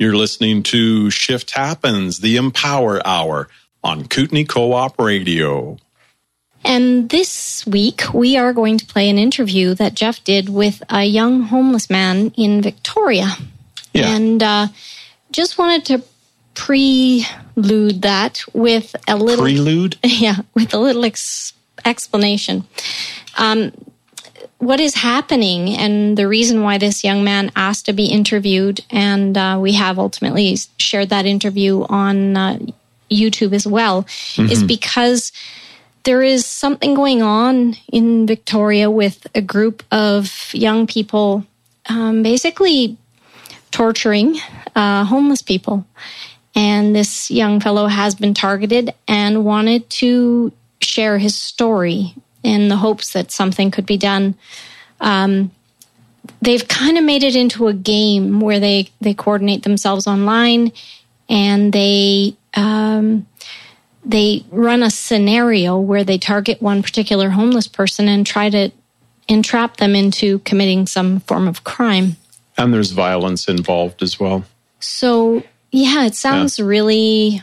You're listening to Shift Happens, the Empower Hour on Kootenay Co op Radio. And this week, we are going to play an interview that Jeff did with a young homeless man in Victoria. Yeah. And uh, just wanted to prelude that with a little Prelude? yeah, with a little ex- explanation. Um, what is happening and the reason why this young man asked to be interviewed, and uh, we have ultimately shared that interview on uh, YouTube as well, is because there is something going on in Victoria with a group of young people um, basically torturing uh, homeless people. And this young fellow has been targeted and wanted to share his story in the hopes that something could be done. Um, they've kind of made it into a game where they, they coordinate themselves online and they um, they run a scenario where they target one particular homeless person and try to entrap them into committing some form of crime. And there's violence involved as well. So, yeah, it sounds really,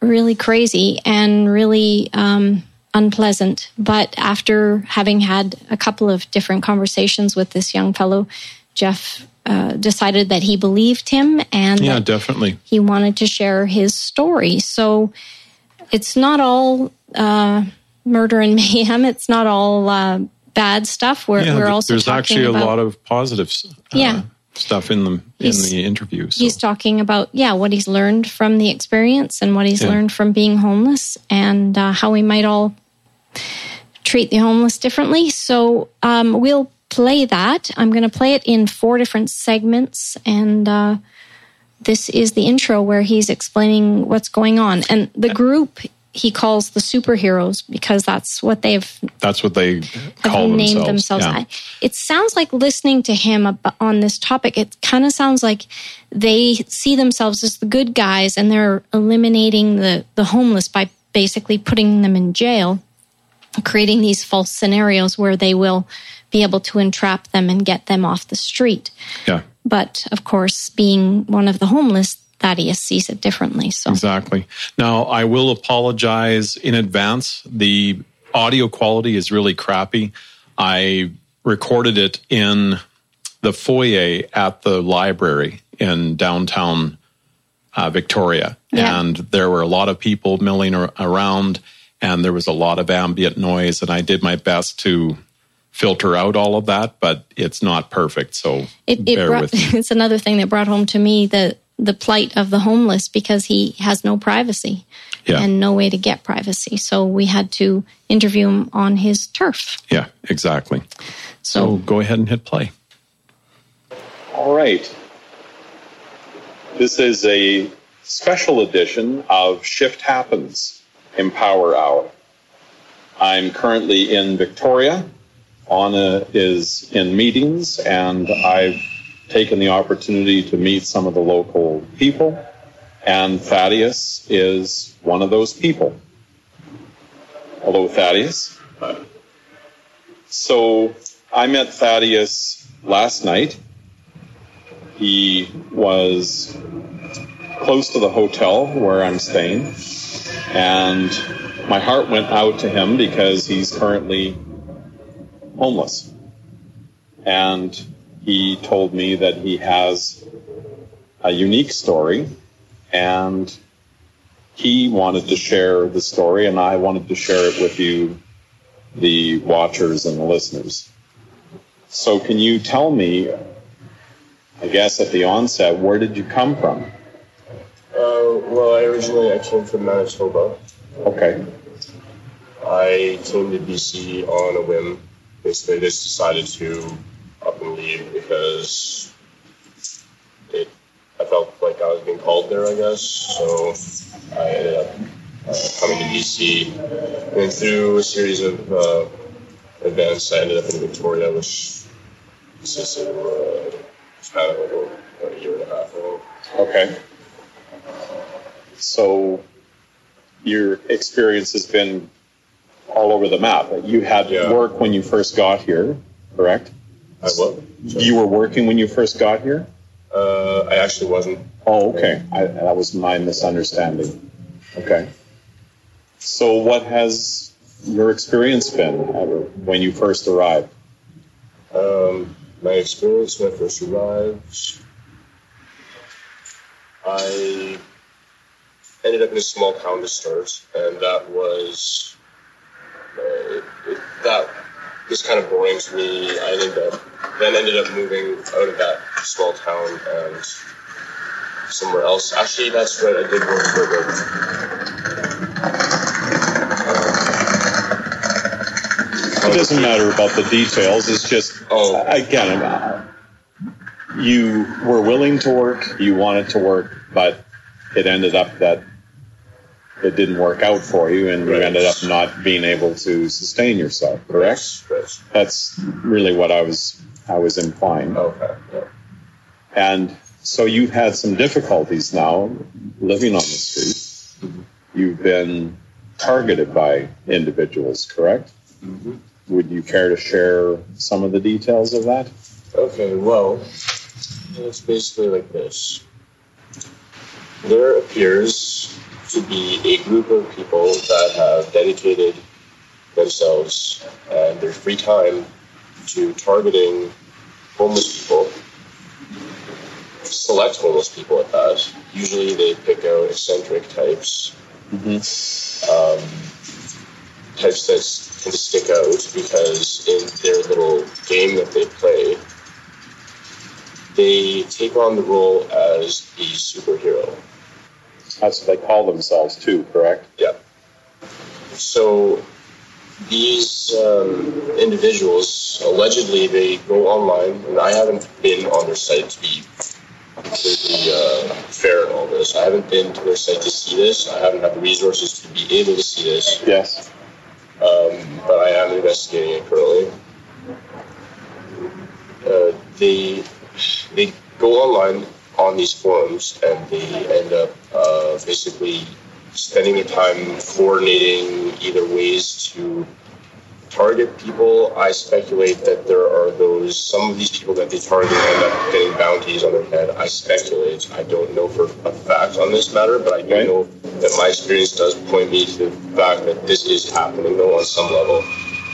really crazy and really um, unpleasant. But after having had a couple of different conversations with this young fellow, Jeff uh, decided that he believed him and Yeah, definitely. he wanted to share his story. So it's not all uh, murder and mayhem. It's not all uh, bad stuff. We're, Yeah, we're also there's actually a about, lot of positives. uh, Yeah. Stuff in the in He's- the interview. So. He's talking about yeah what he's learned from the experience and what he's Yeah. learned from being homeless and uh, how we might all treat the homeless differently. So um, we'll play that. I'm going to play it in four different segments and. Uh, this is the intro where he's explaining what's going on. And the group he calls the superheroes because that's what they've That's what they call named themselves. themselves. Yeah. It sounds like listening to him on this topic. It kind of sounds like they see themselves as the good guys and they're eliminating the, the homeless by basically putting them in jail, creating these false scenarios where they will be able to entrap them and get them off the street. yeah. But of course, being one of the homeless, Thaddeus sees it differently. So Exactly. Now, I will apologize in advance. The audio quality is really crappy. I recorded it in the foyer at the library in downtown uh, Victoria. Yeah. And there were a lot of people milling around, and there was a lot of ambient noise. And I did my best to filter out all of that, but it's not perfect. So it, it bear brought, with me. it's another thing that brought home to me the the plight of the homeless because he has no privacy Yeah. and no way to get privacy. So we had to interview him on his turf. Yeah, exactly. So So go ahead and hit play. All right. This is a special edition of Shift Happens Empower Hour. I'm currently in Victoria. Anna is in meetings, and I've taken the opportunity to meet some of the local people. And Thaddeus is one of those people. Hello, Thaddeus. So I met Thaddeus last night. He was close to the hotel where I'm staying, and my heart went out to him because he's currently homeless. And he told me that he has a unique story, and he wanted to share the story, and I wanted to share it with you, the watchers and the listeners. So, can you tell me I guess at the onset, where did you come from? Well, I originally I came from Manitoba. Okay. I came to BC on a whim. Basically, I just decided to up and leave because it. I felt like I was being called there. I guess so. I ended up uh, coming to BC. and through a series of uh, events. I ended up in Victoria, which consisted of uh, span of over a year and a half. Think. Okay. So your experience has been all over the map. You had Yeah. work when you first got here, correct? I what? You were working when you first got here? Uh, I actually wasn't. Oh, okay. I, that was my misunderstanding. Okay. So, what has your experience been when you first arrived? Um, my experience when I first arrived, I ended up in a small town to start, and that was uh, that was kind of boring to me. I ended up then ended up moving out of that small town and somewhere else. Actually, that's right. I did work for a bit. it doesn't matter about the details. It's just oh. again, uh, you were willing to work, you wanted to work, but it ended up that it didn't work out for you and right. you ended up not being able to sustain yourself correct right. that's really what i was i was implying okay yeah. and so you've had some difficulties now living on the street mm-hmm. you've been targeted by individuals correct mm-hmm. would you care to share some of the details of that okay well it's basically like this there appears to be a group of people that have dedicated themselves and their free time to targeting homeless people, select homeless people at that. Usually they pick out eccentric types, mm-hmm. um, types that can stick out because in their little game that they play, they take on the role as the superhero. That's what they call themselves too, correct? Yeah. So these um, individuals allegedly they go online, and I haven't been on their site to be completely uh, fair in all this. I haven't been to their site to see this. I haven't had the resources to be able to see this. Yes. Um, but I am investigating it currently. Uh, they they go online on these forums and they end up uh, basically spending their time coordinating either ways to target people. I speculate that there are those, some of these people that they target end up getting bounties on their head. I speculate. I don't know for a fact on this matter, but I do right. know that my experience does point me to the fact that this is happening, though, on some level.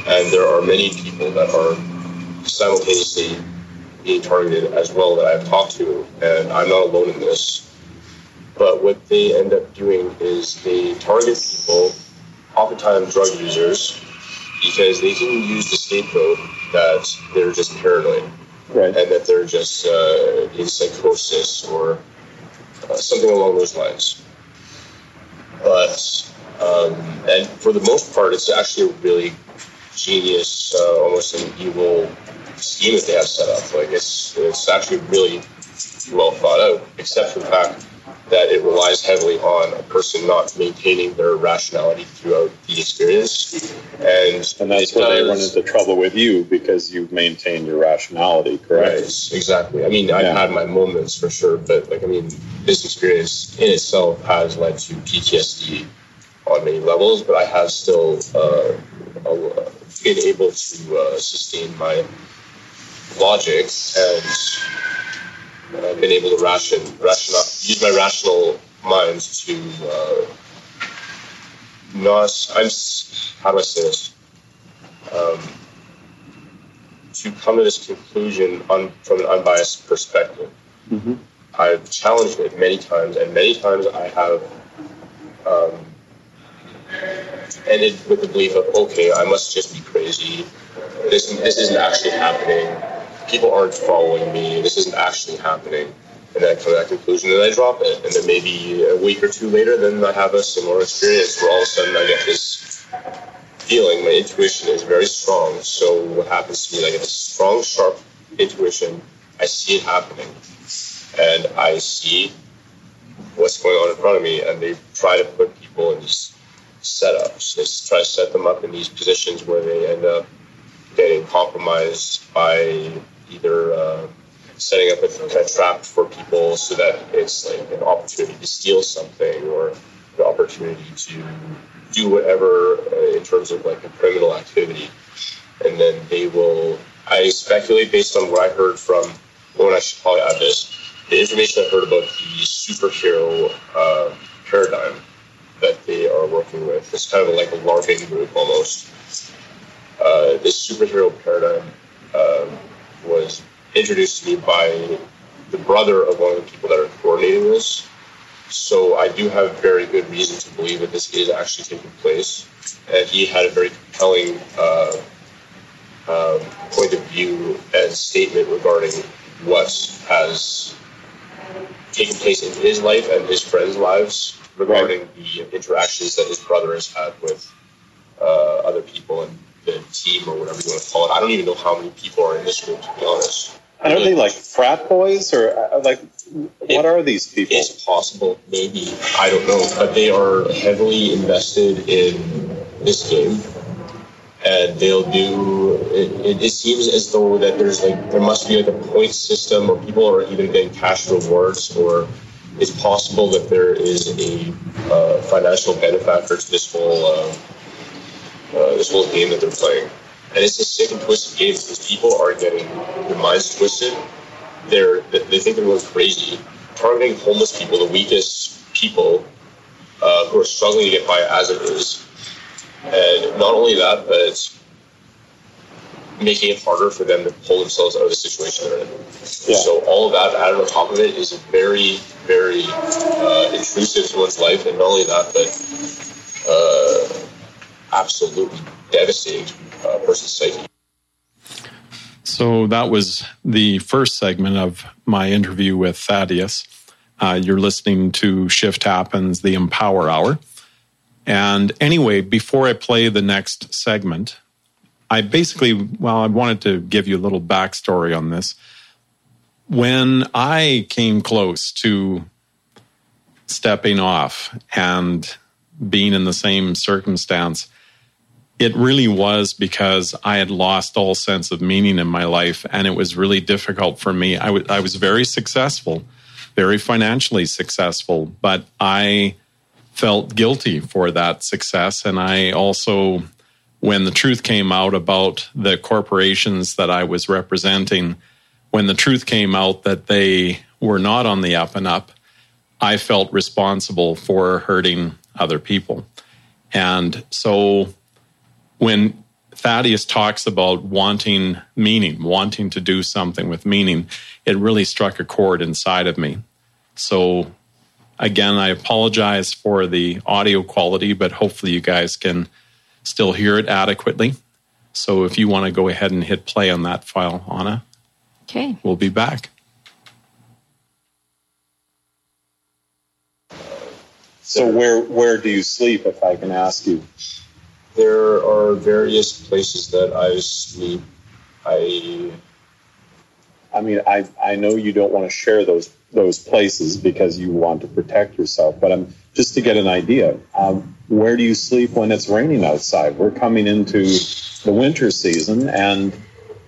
And there are many people that are simultaneously being targeted as well that I've talked to, and I'm not alone in this. But what they end up doing is they target people, oftentimes drug users, because they can use the scapegoat that they're just paranoid, right. and that they're just uh, in psychosis or uh, something along those lines. But um, and for the most part, it's actually a really genius, uh, almost an evil scheme that they have set up. Like it's it's actually really well thought out, except for the fact that it relies heavily on a person not maintaining their rationality throughout the experience. And, and that's where they run into trouble with you because you've maintained your rationality, correct? Right, exactly. I mean, I've had my moments for sure, but like, I mean, this experience in itself has led to PTSD on many levels, but I have still uh, been able to uh, sustain my logic and uh, been able to ration, rational, use my rational mind to uh, not. I'm. How do I say this? Um, to come to this conclusion on, from an unbiased perspective. Mm-hmm. I've challenged it many times, and many times I have um, ended with the belief of, okay, I must just be crazy. This this isn't actually happening people aren't following me. This isn't actually happening. And then I come to that conclusion and I drop it. And then maybe a week or two later, then I have a similar experience where all of a sudden I get this feeling. My intuition is very strong. So what happens to me? I get this strong, sharp intuition. I see it happening. And I see what's going on in front of me. And they try to put people in these setups. They try to set them up in these positions where they end up getting compromised by either uh, setting up a trap for people so that it's like an opportunity to steal something or an opportunity to do whatever uh, in terms of like a criminal activity. And then they will, I speculate based on what I heard from, when I should probably add this, the information I heard about the superhero uh, paradigm that they are working with. It's kind of like a LARPing group almost. Uh, this superhero paradigm um, was introduced to me by the brother of one of the people that are coordinating this. So I do have very good reason to believe that this is actually taking place. And he had a very compelling uh, uh, point of view and statement regarding what has taken place in his life and his friends' lives regarding right. the interactions that his brother has had with uh, other people and the team or whatever you want to call it. I don't even know how many people are in this group, to be honest. And are they like frat boys or uh, like what are these people? It's possible, maybe I don't know, but they are heavily invested in this game, and they'll do. It, it, seems as though that there's like there must be like a point system, or people are either getting cash rewards, or it's possible that there is a uh, financial benefactor to this whole uh, uh, this whole game that they're playing. And it's a sick and twisted game because people are getting their minds twisted. They're they think they're going crazy, targeting homeless people, the weakest people uh, who are struggling to get by as it is. And not only that, but it's making it harder for them to pull themselves out of the situation they're in. Yeah. So all of that added on top of it is very, very uh, intrusive to one's life, and not only that, but uh, absolutely devastating to a person's psyche. So that was the first segment of my interview with Thaddeus. Uh, you're listening to Shift Happens, the Empower Hour. And anyway, before I play the next segment, I basically, well, I wanted to give you a little backstory on this. When I came close to stepping off and being in the same circumstance, it really was because I had lost all sense of meaning in my life, and it was really difficult for me. I, w- I was very successful, very financially successful, but I felt guilty for that success. And I also, when the truth came out about the corporations that I was representing, when the truth came out that they were not on the up and up, I felt responsible for hurting other people. And so when Thaddeus talks about wanting meaning, wanting to do something with meaning, it really struck a chord inside of me. So, again, I apologize for the audio quality, but hopefully you guys can still hear it adequately. So, if you want to go ahead and hit play on that file, Anna, okay, we'll be back. So, where where do you sleep, if I can ask you? There are various places that I sleep. I I mean, I I know you don't want to share those those places because you want to protect yourself, but I'm just to get an idea. Um, where do you sleep when it's raining outside? We're coming into the winter season, and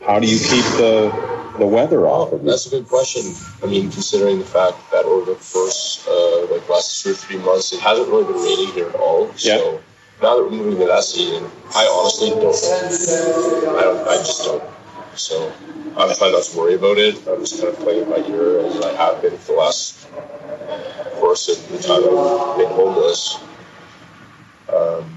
how do you keep the the weather off of you? That's a good question. I mean, considering the fact that over the first uh, like last two or three months, it hasn't really been raining here at all. So yeah now that we're moving to that season, I honestly don't. I don't. I just don't. So I'm trying not to worry about it. I'm just kind of playing it by ear as I have been for the last course of the time I've been homeless. Um,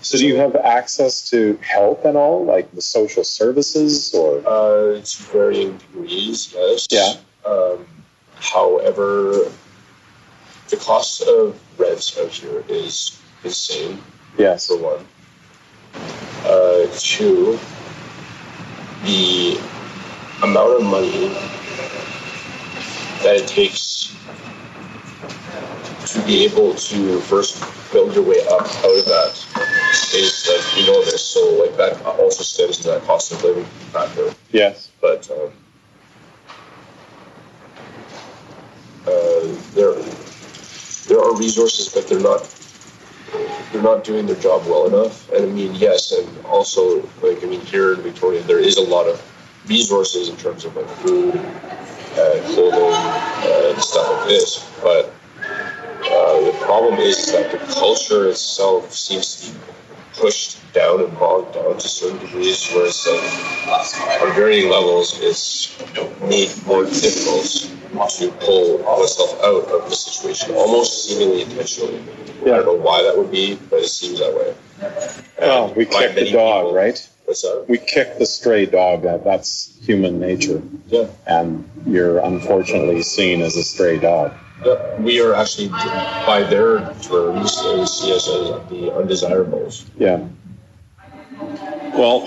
so do you have access to help at all, like the social services, or? Uh, to varying degrees, yes. Yeah. Um, however, the cost of rent out here is insane. Yes. For one. Uh, two, the amount of money that it takes to be able to first build your way up out of that is like you know this so like that also stems to that cost of living factor yes but um, uh, there there are resources but they're not they're not doing their job well enough. And I mean, yes, and also like I mean, here in Victoria, there is a lot of resources in terms of like food, uh, clothing, uh, and stuff like this. But uh, the problem is that the culture itself seems to be pushed down and bogged down to certain degrees where it's like on varying levels it's made more difficult to pull myself out of the situation almost seemingly intentionally. Yeah. I don't know why that would be, but it seems that way. Well, And we by kick the dog, people- right? What's that? We kick the stray dog. That, that's human nature. Yeah. And you're unfortunately seen as a stray dog. We are actually, by their terms, they see us as the undesirables. Yeah. Well,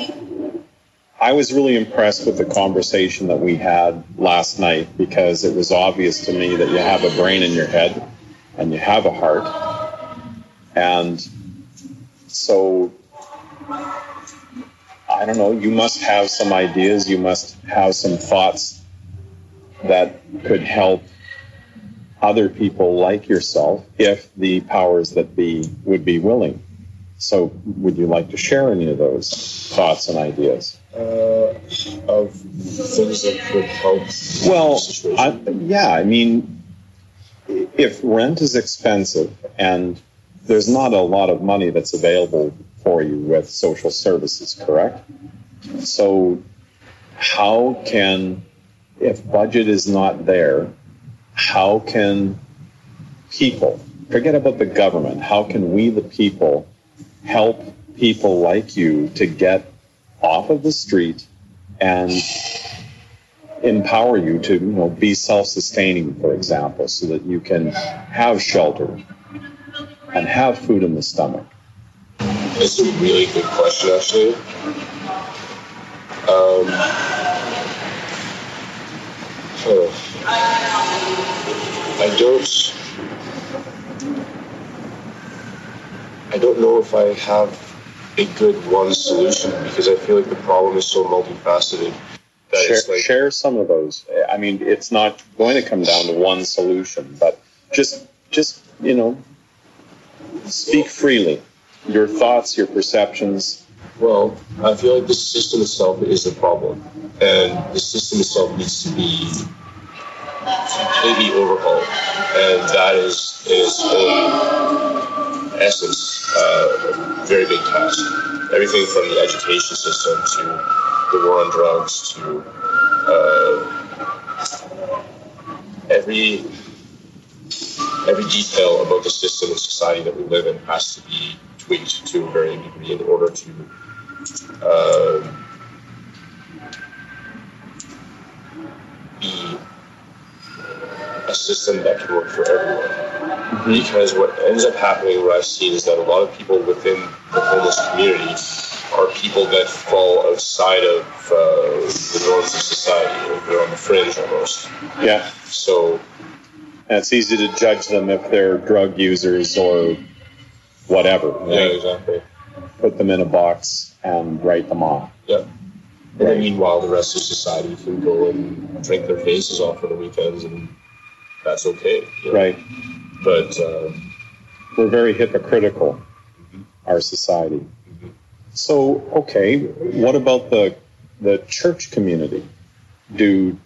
I was really impressed with the conversation that we had last night because it was obvious to me that you have a brain in your head and you have a heart. And so, I don't know, you must have some ideas, you must have some thoughts that could help other people like yourself if the powers that be would be willing. So, would you like to share any of those thoughts and ideas? Uh, of things that could help Well. I, yeah, I mean, if rent is expensive and there's not a lot of money that's available for you with social services, correct? So, how can, if budget is not there, how can people, forget about the government, how can we, the people, help people like you to get off of the street and empower you to you know be self-sustaining for example so that you can have shelter and have food in the stomach It's a really good question, actually. Um, oh. I don't. I don't know if I have a good one solution because I feel like the problem is so multifaceted that share, it's like share some of those. I mean it's not going to come down to one solution but just just you know speak freely. Your thoughts your perceptions. Well, I feel like the system itself is the problem, and the system itself needs to be completely overhauled, and that is in its own essence uh, a very big task. Everything from the education system to the war on drugs to uh, every every detail about the system and society that we live in has to be tweaked to a varying degree in order to uh, a system that can work for everyone. Because what ends up happening, what I've seen, is that a lot of people within the homeless community are people that fall outside of uh, the norms of society. They're on the fringe almost. yeah So and it's easy to judge them if they're drug users or whatever yeah, exactly. put them in a box and write them off Yeah. And then meanwhile, the rest of society can go and drink their faces off for the weekends, and that's okay. you know? right But um, we're very hypocritical our society so okay what about the the church community do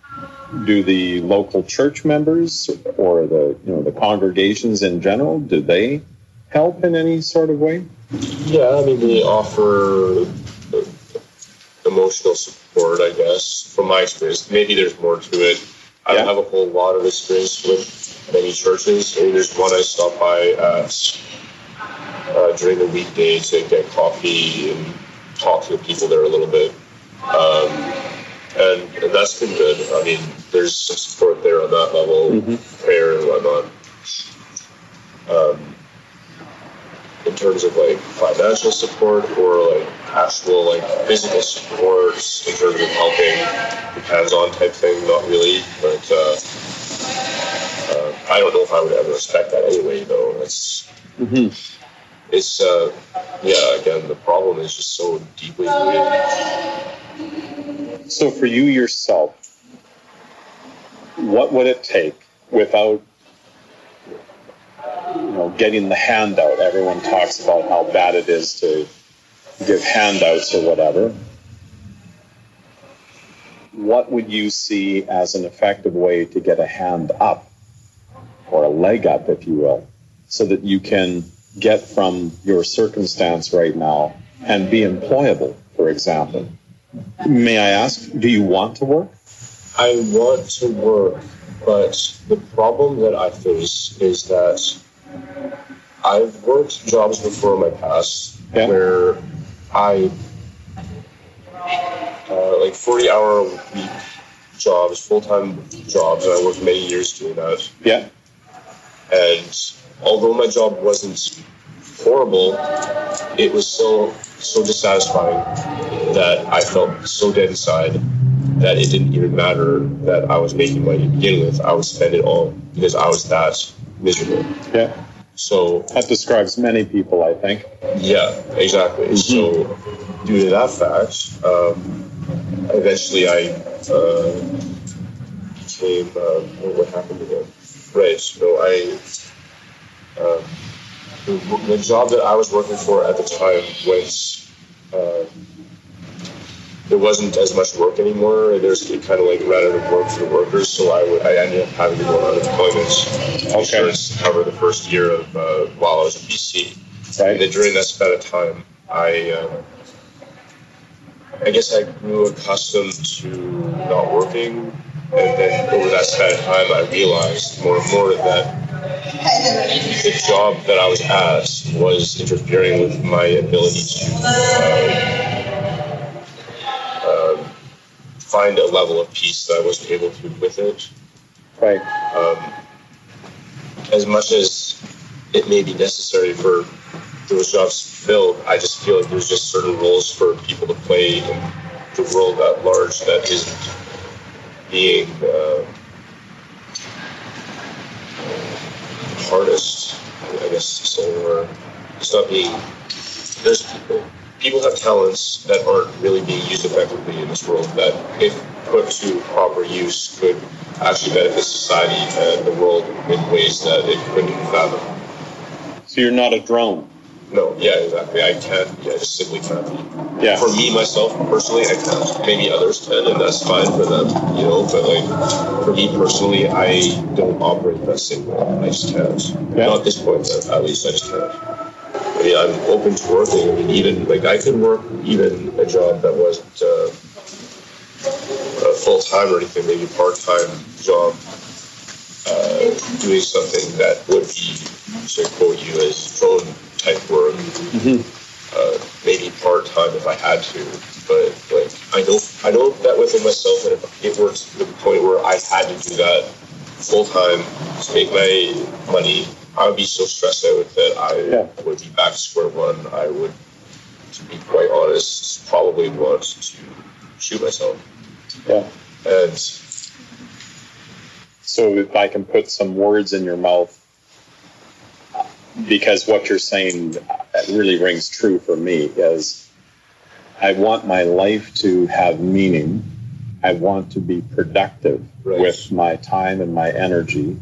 do the local church members or the you know the congregations in general do they help in any sort of way yeah, I mean, they offer uh, emotional support, I guess, from my experience. Maybe there's more to it. I don't Yeah. have a whole lot of experience with many churches. I there's one I stopped by at uh, during the weekday to get coffee and talk to the people there a little bit. Um, and, and that's been good. I mean, there's some support there on that level, prayer and whatnot. Um, in terms of like financial support or like actual like physical support in terms of helping hands-on type thing, not really. But uh, uh, I don't know if I would ever expect that anyway. Though it's it's uh, yeah. Again, the problem is just so deeply rooted. So for you yourself, what would it take without you know getting the handout? Everyone talks about how bad it is to give handouts or whatever. What would you see as an effective way to get a hand up or a leg up, if you will, so that you can get from your circumstance right now and be employable, for example? May I ask, do you want to work? I want to work, but the problem that I face is that I've worked jobs before in my past Yeah. where I uh, like forty hour week jobs, full time jobs, and I worked many years doing that. Yeah. And although my job wasn't horrible, it was so so dissatisfying that I felt so dead inside that it didn't even matter that I was making money to begin with. I would spend it all because I was that miserable. Yeah. So That describes many people, I think. yeah, exactly. So due to that fact, um, eventually I uh, became uh, what happened again? Right. So I um, the, the job that I was working for at the time was uh, there wasn't as much work anymore. There's it kind of like ran out of work for the workers, so I, would, I ended up having to go on unemployment insurance to cover the first year of uh, while I was in BC. And Right. then during that span of time, I um, I guess I grew accustomed to not working, and then over that span of time, I realized more and more that the job that I was at was interfering with my ability to uh, find a level of peace that I wasn't able to with it Right. um, as much as it may be necessary for those jobs to filled, I just feel like there's just certain roles for people to play in the world at large that isn't being uh, hardest, I guess or it's not being. There's people. People have talents that aren't really being used effectively in this world. That, if put to proper use, could actually benefit society and the world in ways that it couldn't fathom. So you're not a drone. No, yeah, exactly. I can't. Yeah, I just simply can't be. Yeah. For me, myself, personally, I can't. Maybe others can, and that's fine for them, you know. But like, for me personally, I don't operate that same way. I just can't. Yeah. Not at this point, at least. I just can't. I mean, I'm open to working. I mean, even like I could work even a job that wasn't uh, full time or anything, maybe part time job, uh, doing something that would be, to quote you, as drone type work. Uh, maybe part time if I had to, but like I know, I know that within myself that if it works to the point where I had to do that full time to make my money, I would be so stressed out that I Yeah. would be back to square one. I would, to be quite honest, probably want to shoot myself. Yeah. And So if I can put some words in your mouth, because what you're saying really rings true for me is I want my life to have meaning. I want to be productive Right. with my time and my energy.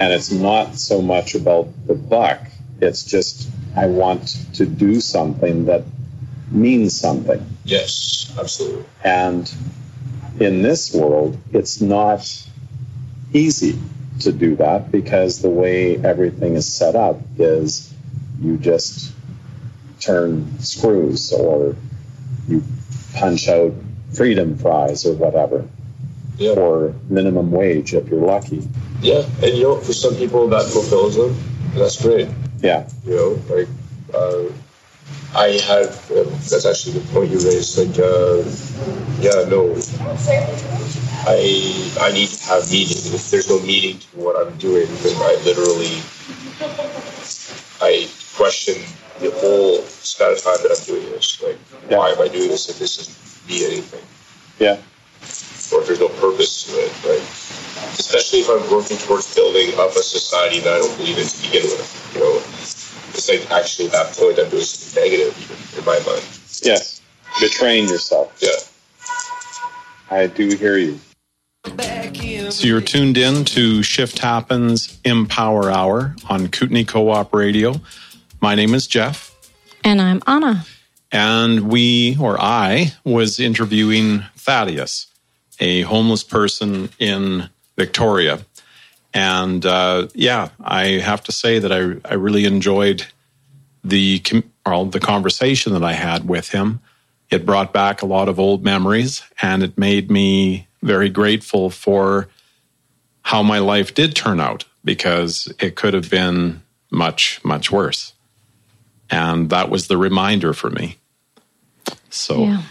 And it's not so much about the buck. It's just I want to do something that means something. yes, absolutely. And in this world, it's not easy to do that because the way everything is set up is you just turn screws or you punch out freedom fries or whatever Yeah. for minimum wage if you're lucky. Yeah, and you know, for some people that fulfills them, that's great. Yeah, You know, like uh, I had. Uh, that's actually the point you raised. Like, uh, yeah, no, I I need to have meaning. If there's no meaning to what I'm doing, then I literally I question the whole span of time that I'm doing this. Like, Yeah. why am I doing this if this doesn't mean anything? yeah, or if there's no purpose to it, right? Especially if I'm working towards building up a society that I don't believe in to begin with, you know. It's like actually at that point I'm doing something negative in my mind. yes. Betraying yourself. Yeah. I do hear you. So you're tuned in to Shift Happens Empower Hour on Kootenay Co-op Radio. My name is Jeff, And I'm Anna. And we or I was interviewing Thaddeus, a homeless person in Victoria. And uh, yeah, I have to say that I, I really enjoyed the or the conversation that I had with him, it brought back a lot of old memories, and it made me very grateful for how my life did turn out because it could have been much much worse, and that was the reminder for me. So. Yeah.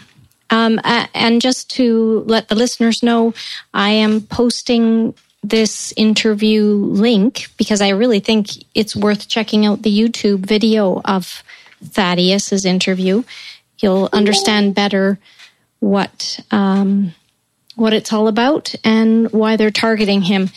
Um, and just to let the listeners know, I am posting this interview link because I really think it's worth checking out the YouTube video of Thaddeus's interview. You'll understand better what um, what it's all about and why they're targeting him.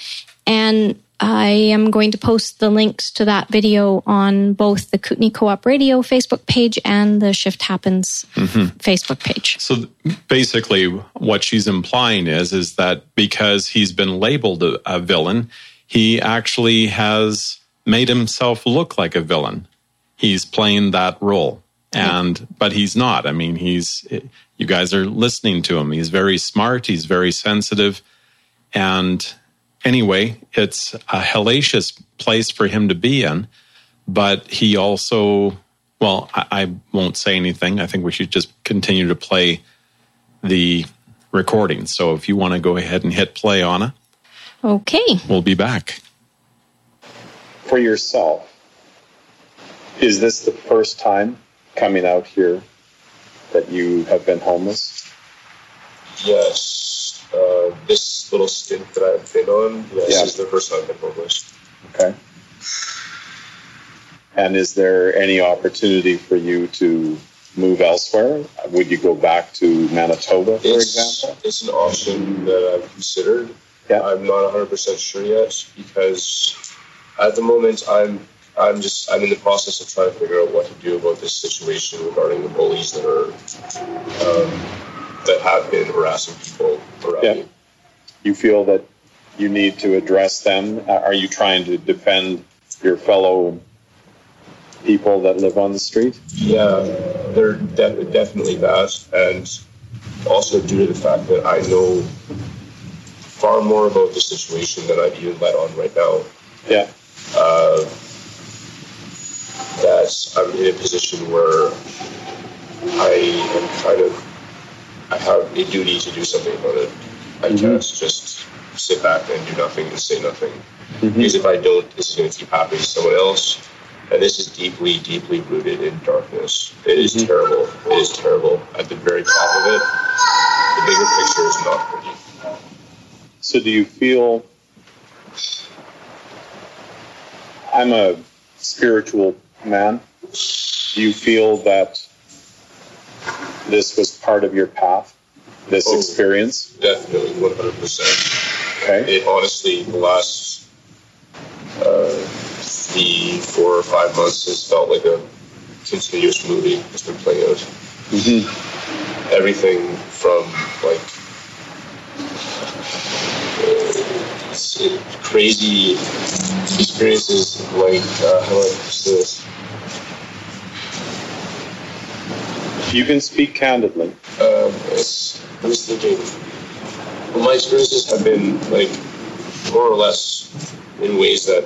And I am going to post the links to that video on both the Kootenay Co-op Radio Facebook page and the Shift Happens mm-hmm. Facebook page. So basically, what she's implying is is that because he's been labeled a, a villain, he actually has made himself look like a villain. He's playing that role, and but he's not. I mean, he's you guys are listening to him. He's very smart. He's very sensitive, and anyway, it's a hellacious place for him to be in. But he also, well, I, I won't say anything. I think we should just continue to play the recording. So if you want to go ahead and hit play, Anna. Okay. We'll be back. For yourself, is this the first time coming out here that you have been homeless? Yes uh, this little stint that I've been on, yes, yeah. is the first time I've been homeless. Okay. And is there any opportunity for you to move elsewhere? Would you go back to Manitoba, for it's, example? It's an option that I've considered. Yeah. I'm not 100% sure yet because at the moment I'm I'm just I'm in the process of trying to figure out what to do about this situation regarding the bullies that are um, that have been harassing people around yeah. you. You feel that you need to address them? Are you trying to defend your fellow people that live on the street? Yeah, they're de- definitely that. And also due to the fact that I know far more about the situation than I've even let on right now. Yeah. Uh, that I'm in a position where I am kind of I have a duty to do something about it. I mm-hmm. can't just sit back and do nothing and say nothing. Mm-hmm. Because if I don't, this is going to keep happening to someone else. And this is deeply, deeply rooted in darkness. It is mm-hmm. terrible. It is terrible. At the very top of it, the bigger picture is not pretty. So, do you feel? I'm a spiritual man. Do you feel that this was part of your path, this oh, experience? Definitely, 100%. Okay. It honestly, the last uh, three, four, or five months has felt like a continuous movie that's been playing out. Mm-hmm. Everything from like uh, crazy experiences, like uh, how do I put this? You can speak candidly. Um, yes, I was thinking. My experiences have been like more or less in ways that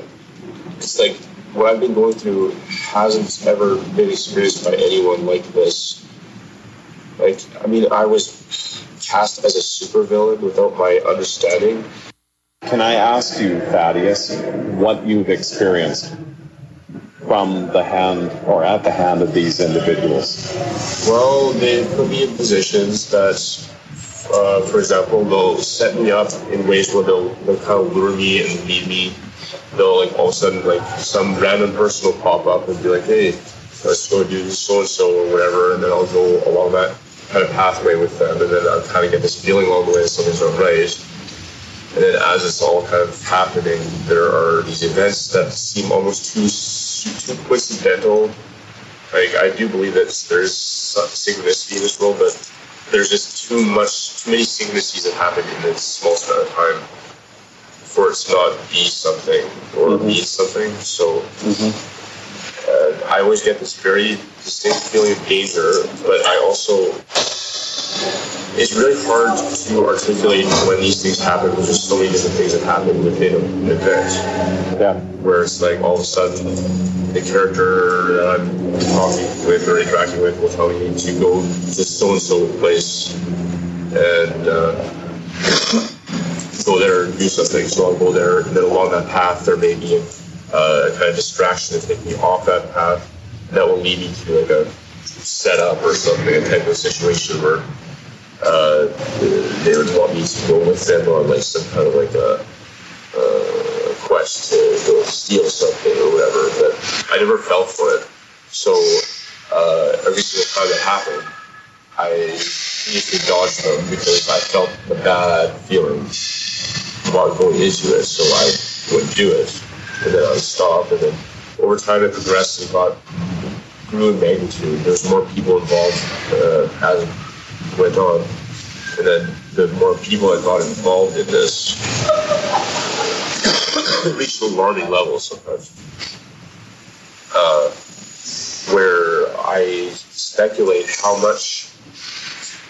it's like what I've been going through hasn't ever been experienced by anyone like this. Like, I mean, I was cast as a supervillain without my understanding. Can I ask you, Thaddeus, what you've experienced? from the hand or at the hand of these individuals? Well, they put me in positions that, uh, for example, they'll set me up in ways where they'll, they'll kind of lure me and lead me. They'll like all of a sudden like some random person will pop up and be like, "Hey, let's go do so and so or whatever," and then I'll go along that kind of pathway with them, and then I'll kind of get this feeling along the way that something's not right. And then as it's all kind of happening, there are these events that seem almost too too coincidental. Like I do believe that there's synchronicity in this world, but there's just too much, too many synchronicities that happen in this small span of time for it to not be something or mm-hmm. mean something. So mm-hmm. I always get this very distinct feeling of danger, but I also it's really hard to articulate when these things happen because there's so many different things that happen within an event. Yeah. Where it's like all of a sudden the character that I'm talking with or interacting with will tell me to go to so and so place and uh, go there and do something. So I'll go there, and then along that path there may be uh, a kind of distraction to take me off that path that will lead me to like a setup or something, a type of situation where uh, they would want me to go with them on like some kind of like a, a quest to go steal something or whatever. But I never fell for it. So uh, every single time it happened, I used to dodge them because I felt the bad feeling about going into it. So I wouldn't do it, and then I would stop, and then over time it progressed and got grew in magnitude. There's more people involved uh, as went on. And then the more people that got involved in this reached alarming levels sometimes. Uh, where I speculate how much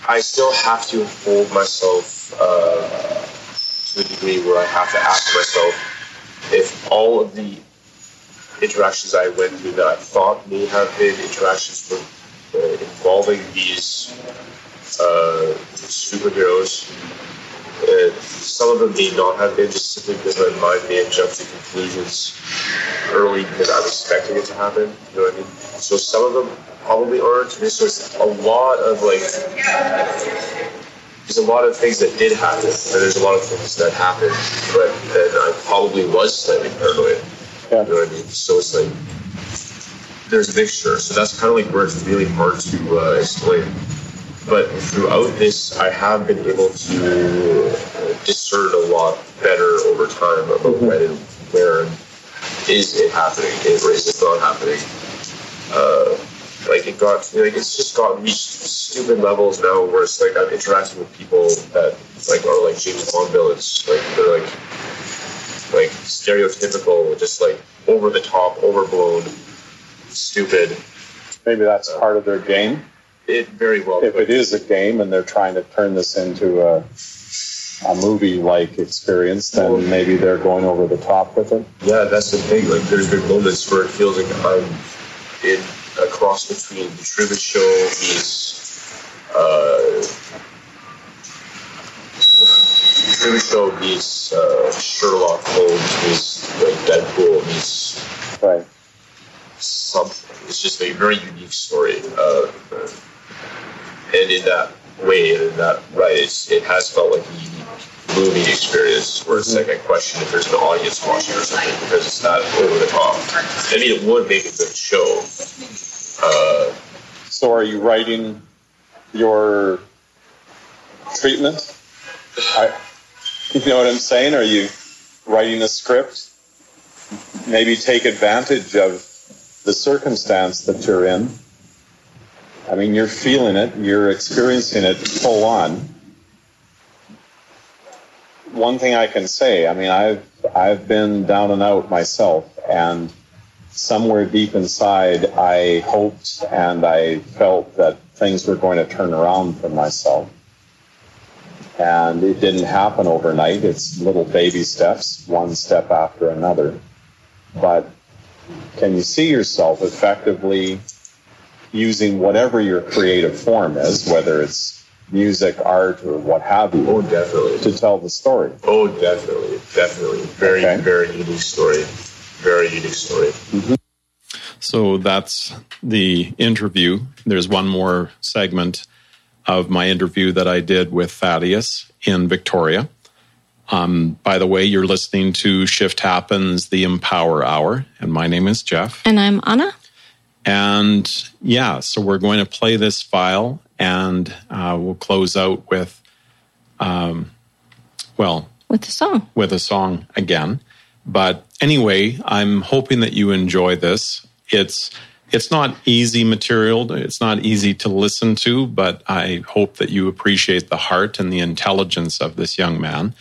I still have to hold myself uh, to a degree where I have to ask myself if all of the interactions I went through that I thought may have been interactions uh, involving these uh, superheroes. Uh, some of them may not have been just simply because my mind may have jumped to conclusions early because I was expecting it to happen. You know what I mean? So some of them probably aren't. There's just a lot of like there's a lot of things that did happen, and there's a lot of things that happened, but then I probably was slightly paranoid. Yeah. You know what I mean? So it's like there's a mixture. So that's kind of like where it's really hard to uh, explain. But throughout this, I have been able to discern a lot better over time about when and where is it happening and where is it not happening. Uh, like it got, like it's just got reached stupid levels now where it's like I'm interacting with people that like are like James Bond villains. Like they're like like stereotypical, just like over the top, overblown, stupid. Maybe that's part of their game. It very well. If could. it is a game and they're trying to turn this into a, a movie like experience, then maybe they're going over the top with it. Yeah, that's the thing. Like, there's been moments where it feels like I'm in a cross between the Truman Show meets uh, Truman Show meets uh, Sherlock Holmes meets like Deadpool meets Right. something. It's just a very unique story. Uh, and in that way, and in that right, it has felt like a unique movie experience where it's like I question if there's an audience watching or something because it's not over the top. I mean, it would make a good show. Uh, So are you writing your treatment? I, you know what I'm saying? Are you writing a script? Maybe take advantage of the circumstance that you're in. I mean, you're feeling it, you're experiencing it full on. One thing I can say, I mean, I've I've been down and out myself, and somewhere deep inside, I hoped and I felt that things were going to turn around for myself. And it didn't happen overnight. It's little baby steps, one step after another. But can you see yourself effectively using whatever your creative form is, whether it's music, art, or what have you. oh, you, definitely. to tell the story? Oh, definitely. Definitely. Very, Okay. very unique story. Very unique story. So that's the interview. There's one more segment of my interview that I did with Thaddeus in Victoria. Um, by the way, you're listening to Shift Happens, the Empower Hour, and my name is Jeff. And I'm Anna. And yeah, so we're going to play this file and uh, we'll close out with, um, well, with the song. with a song again. But anyway, I'm hoping that you enjoy this. It's it's not easy material. It's not easy to listen to, but I hope that you appreciate the heart and the intelligence of this young man.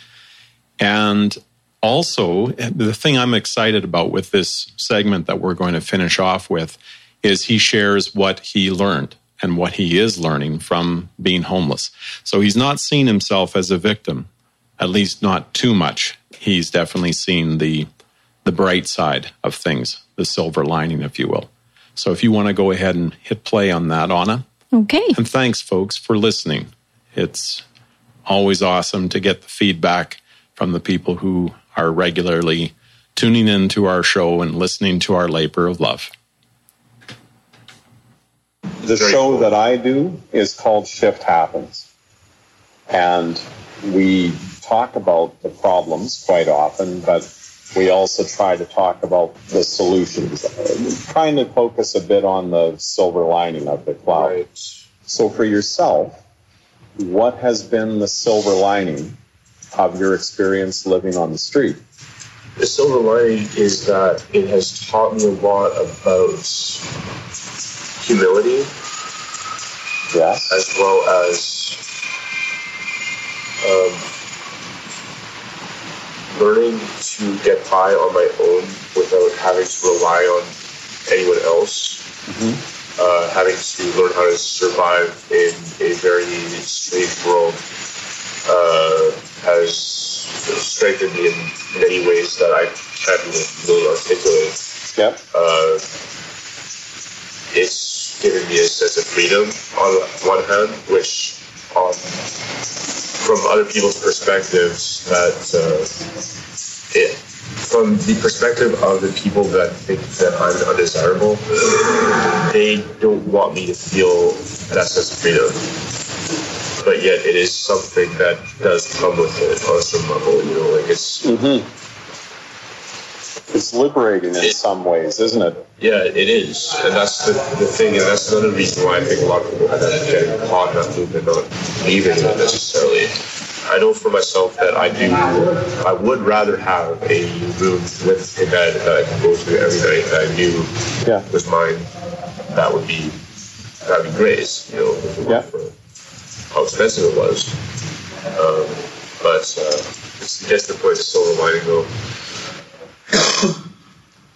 And also, the thing I'm excited about with this segment that we're going to finish off with is he shares what he learned and what he is learning from being homeless. So he's not seen himself as a victim, at least not too much. He's definitely seen the the bright side of things, the silver lining, if you will. So if you want to go ahead and hit play on that, Anna. Okay. And thanks, folks, for listening. It's always awesome to get the feedback from the people who are regularly tuning in to our show and listening to our labor of love. The Very show cool. that I do is called Shift Happens. And we talk about the problems quite often, but we also try to talk about the solutions, trying to focus a bit on the silver lining of the cloud. Right. So, for yourself, what has been the silver lining of your experience living on the street? The silver lining is that it has taught me a lot about humility Yes. as well as um, learning to get by on my own without having to rely on anyone else. Uh, having to learn how to survive in a very strange world uh, has strengthened me in many ways that I can't really articulate Yep. uh, it's given me a sense of freedom on one hand, which on from other people's perspectives that uh, it, from the perspective of the people that think that I'm undesirable, they don't want me to feel that sense of freedom. But yet, it is something that does come with it on some level. You know, like it's It's liberating in some ways, isn't it? Yeah, it is, and that's the, the thing, and that's another reason why I think a lot of people up getting caught in that and not leaving it necessarily. I know for myself that I do, I would rather have a room with a bed that I can go to every night that I knew Yeah. was mine. That would be, that would be great, you know, it Yeah. for how expensive it was. Um, but uh, it's just the point of silver lining, though.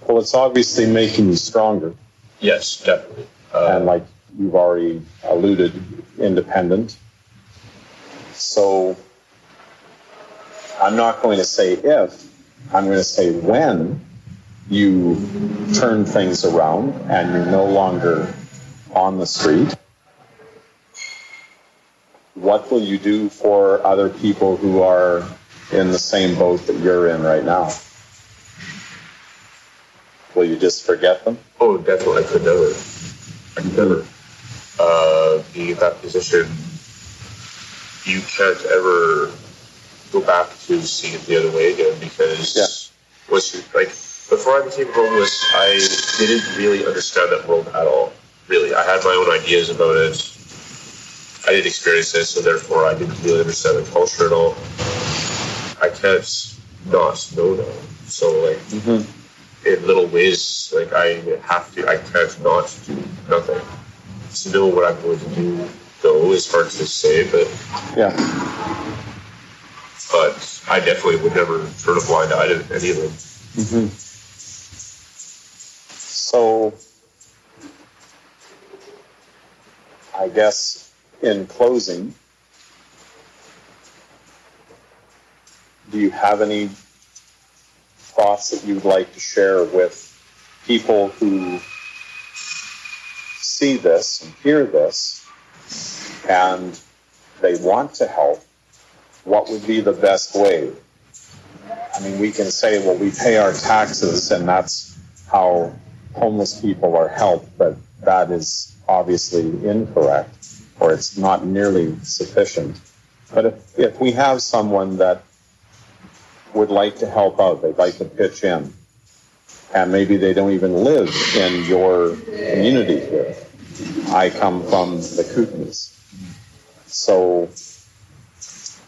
Well, it's obviously making you stronger. Yes, definitely. Uh, and like you've already alluded, independent. So I'm not going to say if, I'm going to say when you turn things around and you're no longer on the street. What will you do for other people who are in the same boat that you're in right now? Will you just forget them? Oh, definitely. I could never. I could never. Uh, being in that position, you can't ever go back to seeing it the other way again because Yeah. once you like before I became homeless, I didn't really understand that world at all. Really, I had my own ideas about it. I didn't experience it, so therefore I didn't really understand the culture at all. I can't not know now. So like in little ways, like I have to, I can't not do nothing. To know what I'm going to do, though, is hard to say, but Yeah. but I definitely would never turn a blind eye to any of them. Mm-hmm. So, I guess in closing, do you have any thoughts that you'd like to share with people who see this and hear this and they want to help? What would be the best way? I mean, we can say, well, we pay our taxes and that's how homeless people are helped, but that is obviously incorrect or it's not nearly sufficient. But if, if we have someone that would like to help out, they'd like to pitch in, and maybe they don't even live in your community here. I come from the Kootenays. So,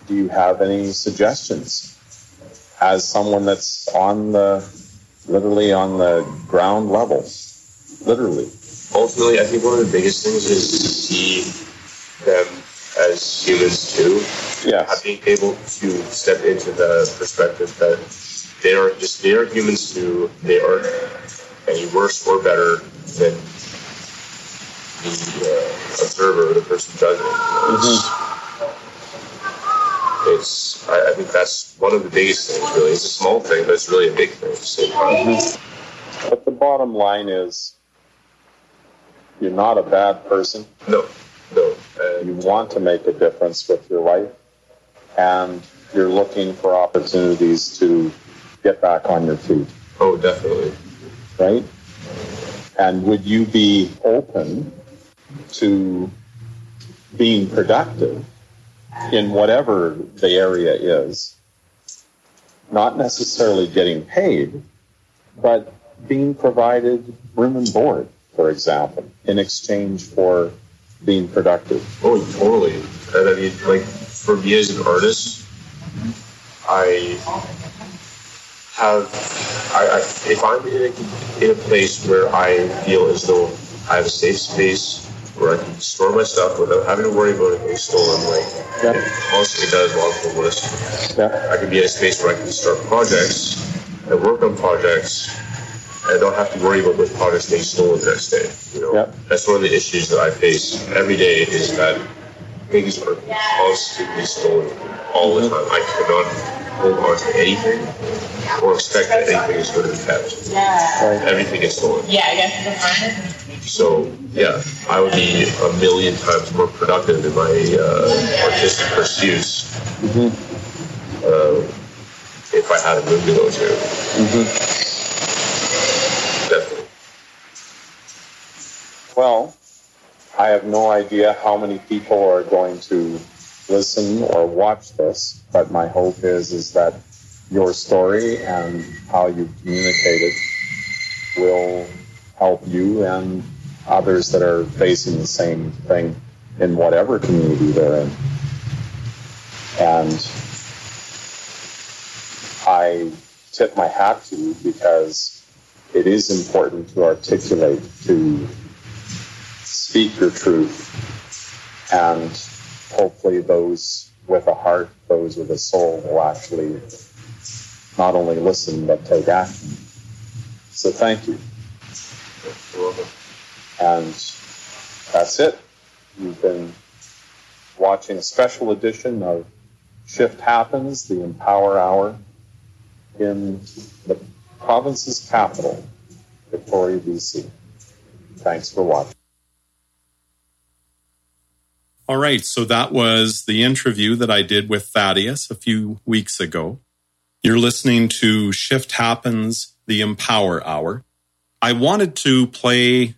do you have any suggestions as someone that's on the literally on the ground level? Literally. Ultimately, I think one of the biggest things is to see them as humans too. Yes. being able to step into the perspective that they are just they are humans too. They aren't any worse or better than the uh, observer, the person judging. Mm-hmm. It's, I, I, think that's one of the biggest things, really. It's a small thing, but it's really a big thing. Mm-hmm. But the bottom line is you're not a bad person. No, no. And you want to make a difference with your life, and you're looking for opportunities to get back on your feet. Oh, definitely. Right? And would you be open to being productive in whatever the area is? Not necessarily getting paid, but being provided room and board, for example, in exchange for being productive. Oh, totally. And I mean, like, for me as an artist, I have, I, I, if I'm in a, in a place where I feel as though I have a safe space where I can store my stuff without having to worry about it being stolen, like yep. it constantly does while I'm homeless. Yep. I can be in a space where I can start projects and work on projects and don't have to worry about which projects being stolen the next day. You know, yep. that's one of the issues that I face every day is that things are constantly stolen all the time. I cannot hold on to anything or expect that anything is going to be kept. Yeah. Everything is stolen. Yeah, I guess So, yeah, I would be a million times more productive in my uh, artistic pursuits mm-hmm. uh, if I had a room to go to. Mm-hmm. Definitely. Well, I have no idea how many people are going to listen or watch this, but my hope is is that your story and how you communicate it will help you and others that are facing the same thing in whatever community they're in. And I tip my hat to you because it is important to articulate, to speak your truth, and hopefully those with a heart, those with a soul will actually not only listen but take action. So thank you. And that's it. You've been watching a special edition of Shift Happens, the Empower Hour, in the province's capital, Victoria, BC. Thanks for watching. All right, so that was the interview that I did with Thaddeus a few weeks ago. You're listening to Shift Happens, the Empower Hour. I wanted to play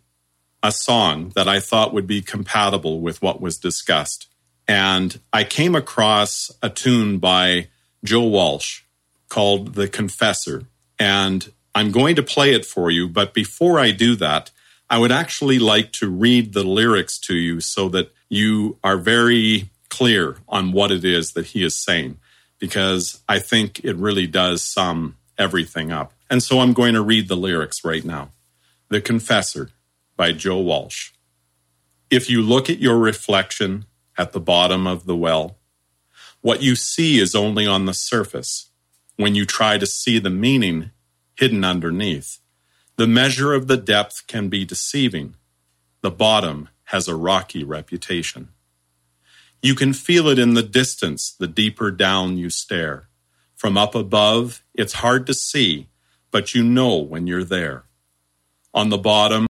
a song that I thought would be compatible with what was discussed. And I came across a tune by Joe Walsh called The Confessor. And I'm going to play it for you. But before I do that, I would actually like to read the lyrics to you so that you are very clear on what it is that he is saying, because I think it really does sum everything up. And so I'm going to read the lyrics right now. The Confessor by Joe Walsh. If you look at your reflection at the bottom of the well, what you see is only on the surface. When you try to see the meaning hidden underneath, the measure of the depth can be deceiving. The bottom has a rocky reputation. You can feel it in the distance the deeper down you stare. From up above, it's hard to see, but you know when you're there. On the bottom,